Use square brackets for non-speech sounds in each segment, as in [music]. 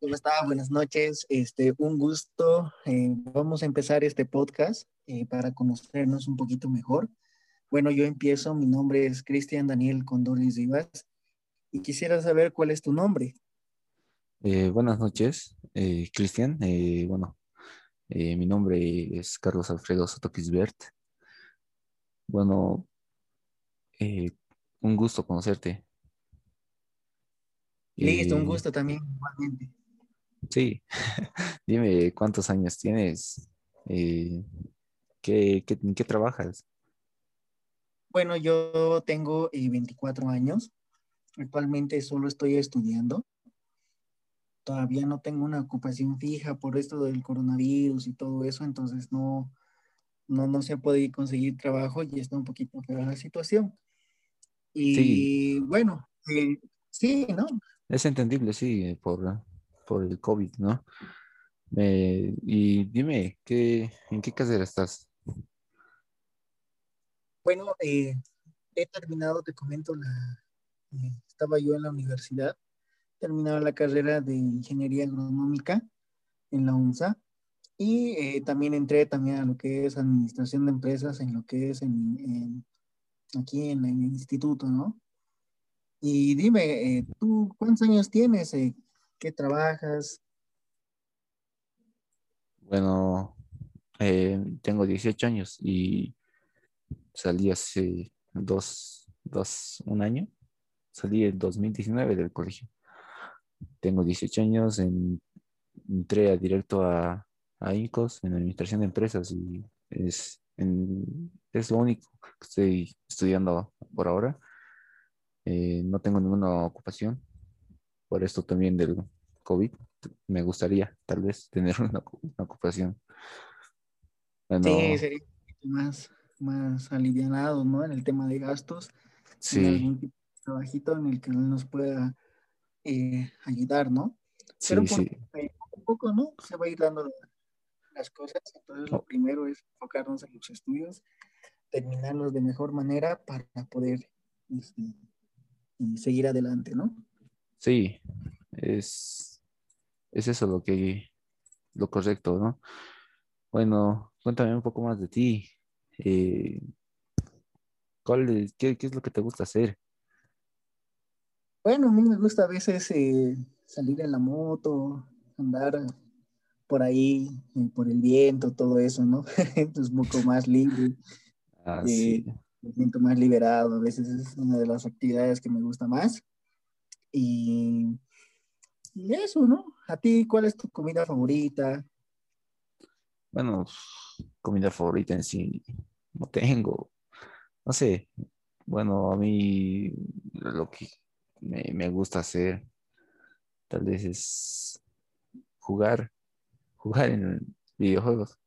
¿Cómo está? Buenas noches. Este, un gusto. Eh, vamos a empezar este podcast eh, para conocernos un poquito mejor. Bueno, yo empiezo. Mi nombre es Cristian Daniel Condores Rivas y quisiera saber cuál es tu nombre. Eh, buenas noches, Cristian. bueno, mi nombre es Carlos Alfredo Sotoquisbert. Bueno, un gusto conocerte. Listo, un gusto también, igualmente. Sí, [laughs] dime cuántos años tienes, eh, ¿qué, en qué trabajas? Bueno, yo tengo 24 eh, años, actualmente solo estoy estudiando, todavía no tengo una ocupación fija por esto del coronavirus y todo eso, entonces no, no, no se puede conseguir trabajo y está un poquito peor la situación. Y bueno, eh, sí, ¿no? Es entendible, sí, por, por el COVID, ¿no? y dime, ¿qué, ¿en qué carrera estás? Bueno, eh, he terminado, te comento, la, eh, estaba yo en la universidad, terminaba la carrera de Ingeniería Agronómica en la UNSA y eh, también entré también a lo que es Administración de Empresas en lo que es en, aquí en, el instituto, ¿no? Y dime, ¿tú cuántos años tienes? ¿Qué trabajas? Bueno, eh, tengo 18 años y salí hace dos, dos, un año. Salí en 2019 del colegio. Tengo 18 años, entré a directo a, a INCOS en Administración de Empresas y es, es lo único que estoy estudiando por ahora. Eh, no tengo ninguna ocupación, por esto también del COVID, me gustaría tal vez [laughs] tener una, ocupación. Sí, sería más, más alivianado, ¿no? En el tema de gastos. Sí. En algún tipo de trabajito en el que nos pueda eh, ayudar, ¿no? Pero sí, sí. poco a poco, ¿no? Se va a ir dando las cosas. Entonces, lo oh. primero es enfocarnos en los estudios, terminarlos de mejor manera para poder este, seguir adelante, ¿no? Sí, es, es eso lo que, lo correcto, ¿no? Bueno, cuéntame un poco más de ti. Eh, ¿cuál qué, es lo que te gusta hacer? Bueno, a mí me gusta a veces eh, salir en la moto, andar por ahí, eh, por el viento, todo eso, ¿no? [laughs] es un poco más libre. Ah, sí. Me siento más liberado, a veces es una de las actividades que me gusta más. Y, eso, ¿no? ¿A ti cuál es tu comida favorita? Bueno, comida favorita en sí no tengo. No sé. Bueno, a mí lo que me, gusta hacer tal vez es jugar, jugar en videojuegos.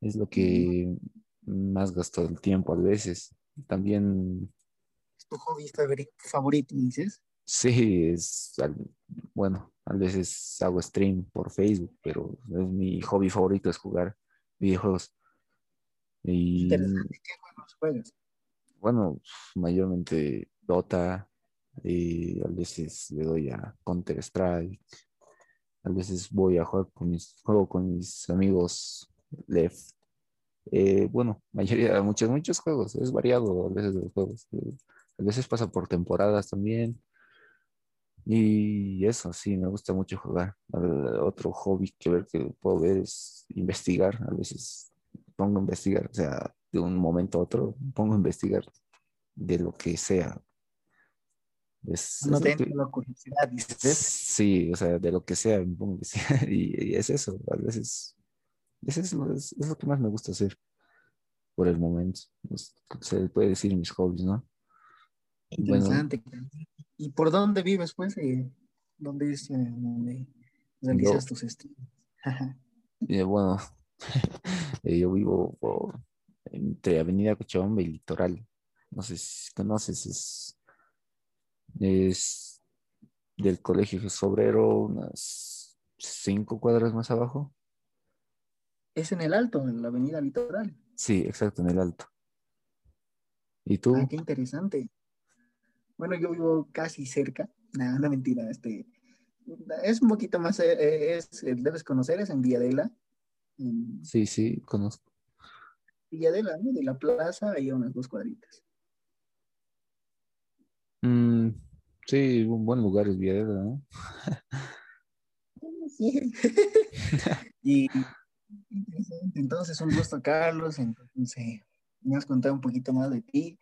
Es lo que más gasto el tiempo a veces. También. ¿Es tu hobby favorito, dices? Sí, es, bueno, a veces hago stream por Facebook, pero es mi hobby favorito es jugar videojuegos. Y, ¿Qué juegos juegas? Bueno, mayormente Dota, y a veces le doy a Counter Strike, a veces voy a jugar con mis, juego con mis amigos Left. Eh, bueno, [laughs] mayoría, muchos, muchos juegos, es variado a veces los juegos. A veces pasa por temporadas también. Y eso, sí, me gusta mucho jugar. Otro hobby que ver que puedo ver es investigar. A veces pongo a investigar, o sea, de un momento a otro pongo a investigar de lo que sea. no tengo la curiosidad, Sí, o sea, de lo que sea me pongo a investigar. [laughs] Y, es eso, a veces. Es, lo, es, lo que más me gusta hacer por el momento. se puede decir mis hobbies, ¿no? Interesante. ¿Y por dónde vives, pues? Eh, ¿Dónde es donde realizas tus estudios? [laughs] eh, bueno, [laughs] eh, yo vivo por, entre Avenida Cochabamba y Litoral. No sé si conoces, es, es del Colegio Sobrero, unas cinco cuadras más abajo. Es en el Alto, en la Avenida Litoral. Sí, exacto, en el Alto. ¿Y tú? Ah, qué interesante. Bueno, yo vivo casi cerca, nada, no mentira, este, es un poquito más, eh, es, debes conocer, es en Villadela. Sí, sí, conozco. Villadela, ¿no? De la plaza, hay unas dos cuadritas. Mm, sí, un buen lugar es Villadela, ¿no? [laughs] sí. y entonces, un gusto, Carlos. Entonces, me has contado un poquito más de ti,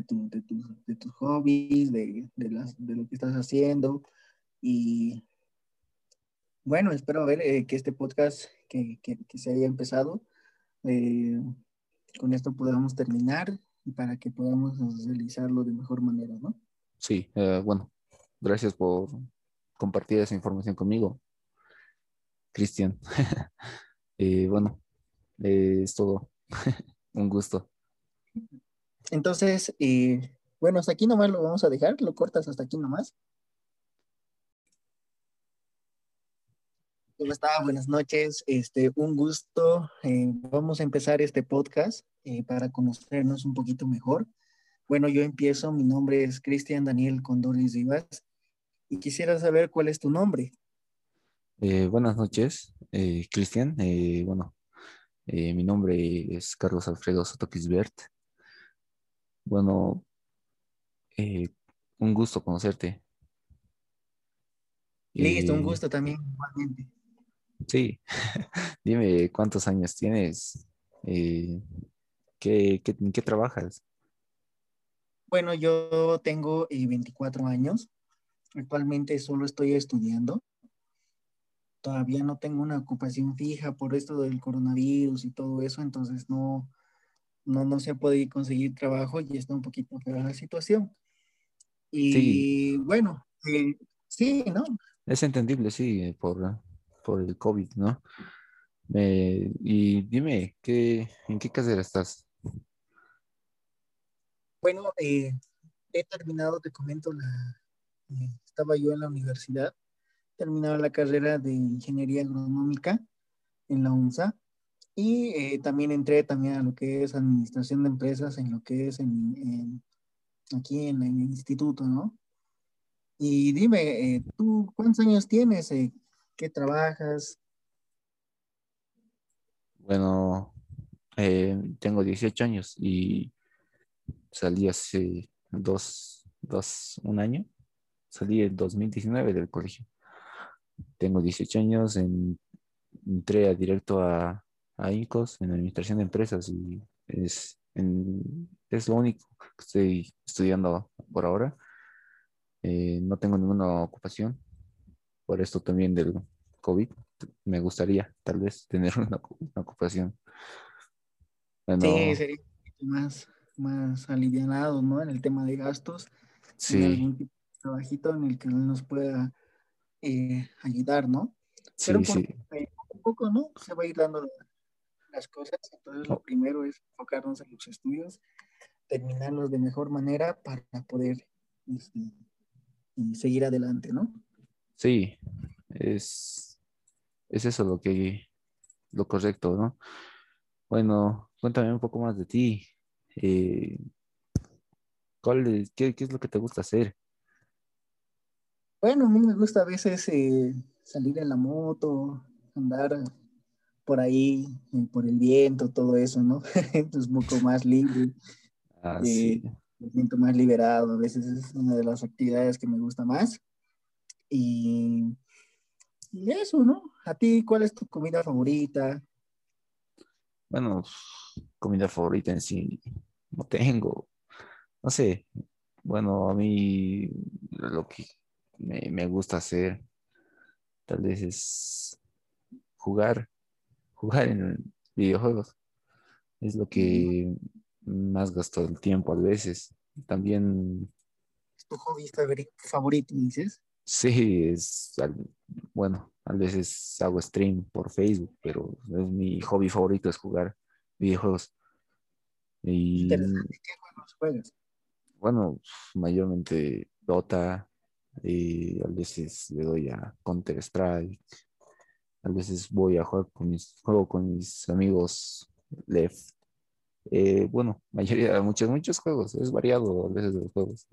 de, tu, de, de tus hobbies, de, de, las, de lo que estás haciendo. Y bueno, espero ver eh, que este podcast que, que, que, se haya empezado, eh, con esto podamos terminar para que podamos realizarlo de mejor manera, ¿no? Sí, eh, bueno, gracias por compartir esa información conmigo, Cristian. [laughs] bueno, es todo. [laughs] Un gusto. Entonces, bueno, hasta aquí nomás lo vamos a dejar, lo cortas hasta aquí nomás. ¿Cómo está? Buenas noches. Este, un gusto. Eh, vamos a empezar este podcast eh, para conocernos un poquito mejor. Bueno, yo empiezo. Mi nombre es Cristian Daniel Condoris Rivas y quisiera saber cuál es tu nombre. Eh, buenas noches, Cristian. bueno, mi nombre es Carlos Alfredo Soto Bueno, un gusto conocerte. Listo, un gusto también, igualmente. Sí, [laughs] dime cuántos años tienes, eh, ¿qué, en qué trabajas? Bueno, yo tengo 24 eh, años, actualmente solo estoy estudiando, todavía no tengo una ocupación fija por esto del coronavirus y todo eso, entonces no, no, no se puede conseguir trabajo y está un poquito fea la situación. Y bueno, eh, sí, ¿no? Es entendible, sí, por, por el COVID, ¿no? y dime, ¿qué, ¿en qué carrera estás? Bueno, eh, he terminado, te comento, la, eh, estaba yo en la universidad, terminaba la carrera de Ingeniería Agronómica en la UNSA y eh, también entré también a lo que es Administración de Empresas en lo que es en, aquí en, el instituto, ¿no? Y dime, ¿tú cuántos años tienes? ¿Qué trabajas? Bueno, eh, tengo 18 años y salí hace dos, dos, un año. Salí en 2019 del colegio. Tengo 18 años, entré a directo a, a INCOS en Administración de Empresas y es, es lo único que estoy estudiando por ahora. Eh, no tengo ninguna ocupación por esto también del COVID, me gustaría tal vez tener [laughs] una, ocupación. Sí, sería más, más alivianado, ¿no? En el tema de gastos. Sí. algún tipo de trabajito en el que nos pueda eh, ayudar, ¿no? Pero sí, poco a poco, ¿no? Se va a ir dando las cosas. Entonces, lo primero es enfocarnos en los estudios, terminarlos de mejor manera para poder este, seguir adelante, ¿no? Sí, es, es eso lo que, lo correcto, ¿no? Bueno, cuéntame un poco más de ti. Eh, ¿cuál qué, es lo que te gusta hacer? Bueno, a mí me gusta a veces eh, salir en la moto, andar por ahí, eh, por el viento, todo eso, ¿no? [laughs] es un poco más libre. Ah, sí. Me siento más liberado, a veces es una de las actividades que me gusta más. Y, eso, ¿no? ¿A ti cuál es tu comida favorita? Bueno, comida favorita en sí no tengo. No sé. Bueno, a mí lo que me, gusta hacer tal vez es jugar, jugar en videojuegos. Es lo que más gasto el tiempo a veces. También. ¿Es tu hobby favorito, dices? Sí, es, bueno, a veces hago stream por Facebook, pero es mi hobby favorito es jugar videojuegos. Y, ¿Qué juegos juegas? Bueno, mayormente Dota, y a veces le doy a Counter Strike, a veces voy a jugar con mis, juego con mis amigos Left. Eh, bueno, [laughs] mayoría, muchos, muchos juegos, es variado a veces los juegos.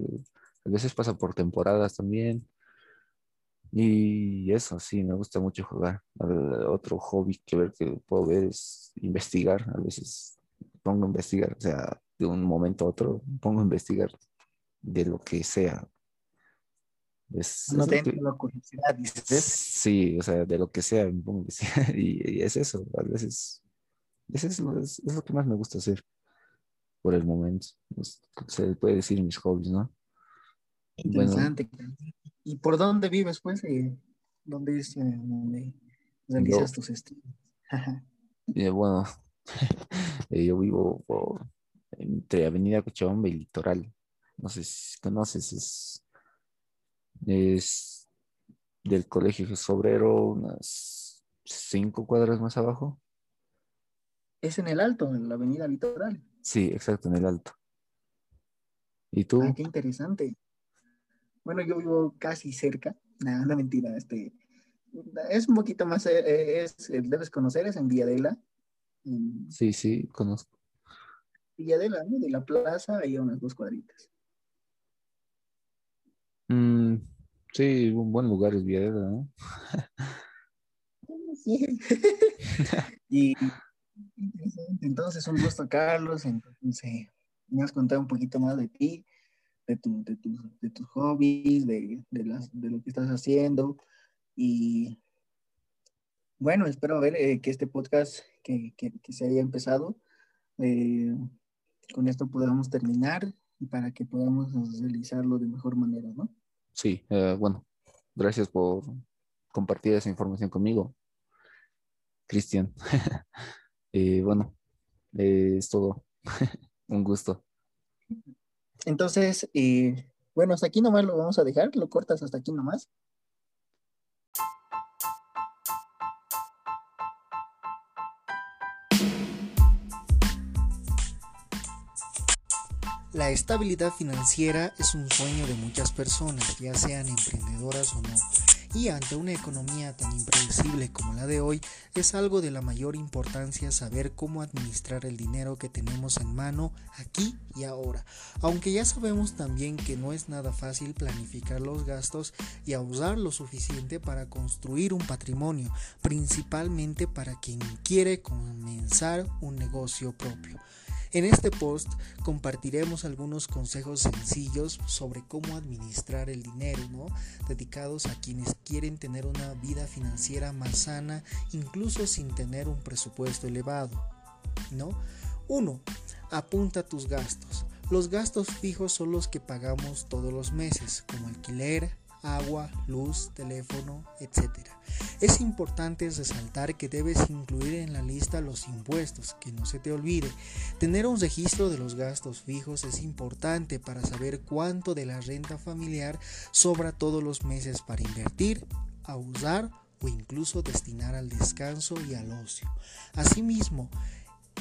A veces pasa por temporadas también Y eso, sí, me gusta mucho jugar. Otro hobby que ver que puedo ver es investigar. A veces pongo a investigar, o sea, de un momento a otro pongo a investigar de lo que sea. No tengo la curiosidad, Sí, o sea, de lo que sea, investigar. [laughs] Y, es eso, a veces, es, lo que más me gusta hacer por el momento. se puede decir mis hobbies, ¿no? Interesante. ¿Y por dónde vives, pues? Eh, ¿Dónde es eh, donde realizas tus estudios? [laughs] Eh, bueno, [laughs] yo vivo entre Avenida Cochabamba y Litoral. No sé si conoces, es, es del Colegio Jesús Obrero, unas cinco cuadras más abajo. Es en el Alto, en la Avenida Litoral. Sí, exacto, en el Alto. ¿Y tú? Ah, qué interesante. Bueno, yo vivo casi cerca. Nada, no, mentira. Este, es un poquito más, eh, eh, es, eh, debes conocer, es en Villadela. Sí, sí, conozco. Villadela, ¿no? De la plaza, hay unas dos cuadritas. Mm, sí, un buen lugar es Villadela, ¿no? [laughs] y entonces, un gusto, Carlos. Entonces, me has contado un poquito más de ti de, tu, de, de tus hobbies, de, de, las, de lo que estás haciendo. Y bueno, espero ver eh, que este podcast que, que, se haya empezado, eh, con esto podamos terminar y para que podamos realizarlo de mejor manera, ¿no? Sí, eh, bueno, gracias por compartir esa información conmigo, Cristian. [laughs] bueno, es todo. [laughs] Un gusto. Entonces, eh, bueno, hasta aquí nomás lo vamos a dejar, lo cortas hasta aquí nomás. La estabilidad financiera es un sueño de muchas personas, ya sean emprendedoras o no y ante una economía tan impredecible como la de hoy, es algo de la mayor importancia saber cómo administrar el dinero que tenemos en mano aquí y ahora. Aunque ya sabemos también que no es nada fácil planificar los gastos y usar lo suficiente para construir un patrimonio, principalmente para quien quiere comenzar un negocio propio. En este post compartiremos algunos consejos sencillos sobre cómo administrar el dinero, ¿no? dedicados a quienes quieren tener una vida financiera más sana, incluso sin tener un presupuesto elevado. ¿no? 1. Apunta tus gastos. Los gastos fijos son los que pagamos todos los meses, como alquiler, agua, luz, teléfono, etc. Es importante resaltar que debes incluir en la lista los impuestos, que no se te olvide. Tener un registro de los gastos fijos es importante para saber cuánto de la renta familiar sobra todos los meses para invertir, a usar o incluso destinar al descanso y al ocio. Asimismo,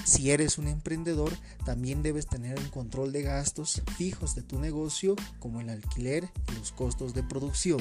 si eres un emprendedor, también debes tener un control de gastos fijos de tu negocio, como el alquiler y los costos de producción.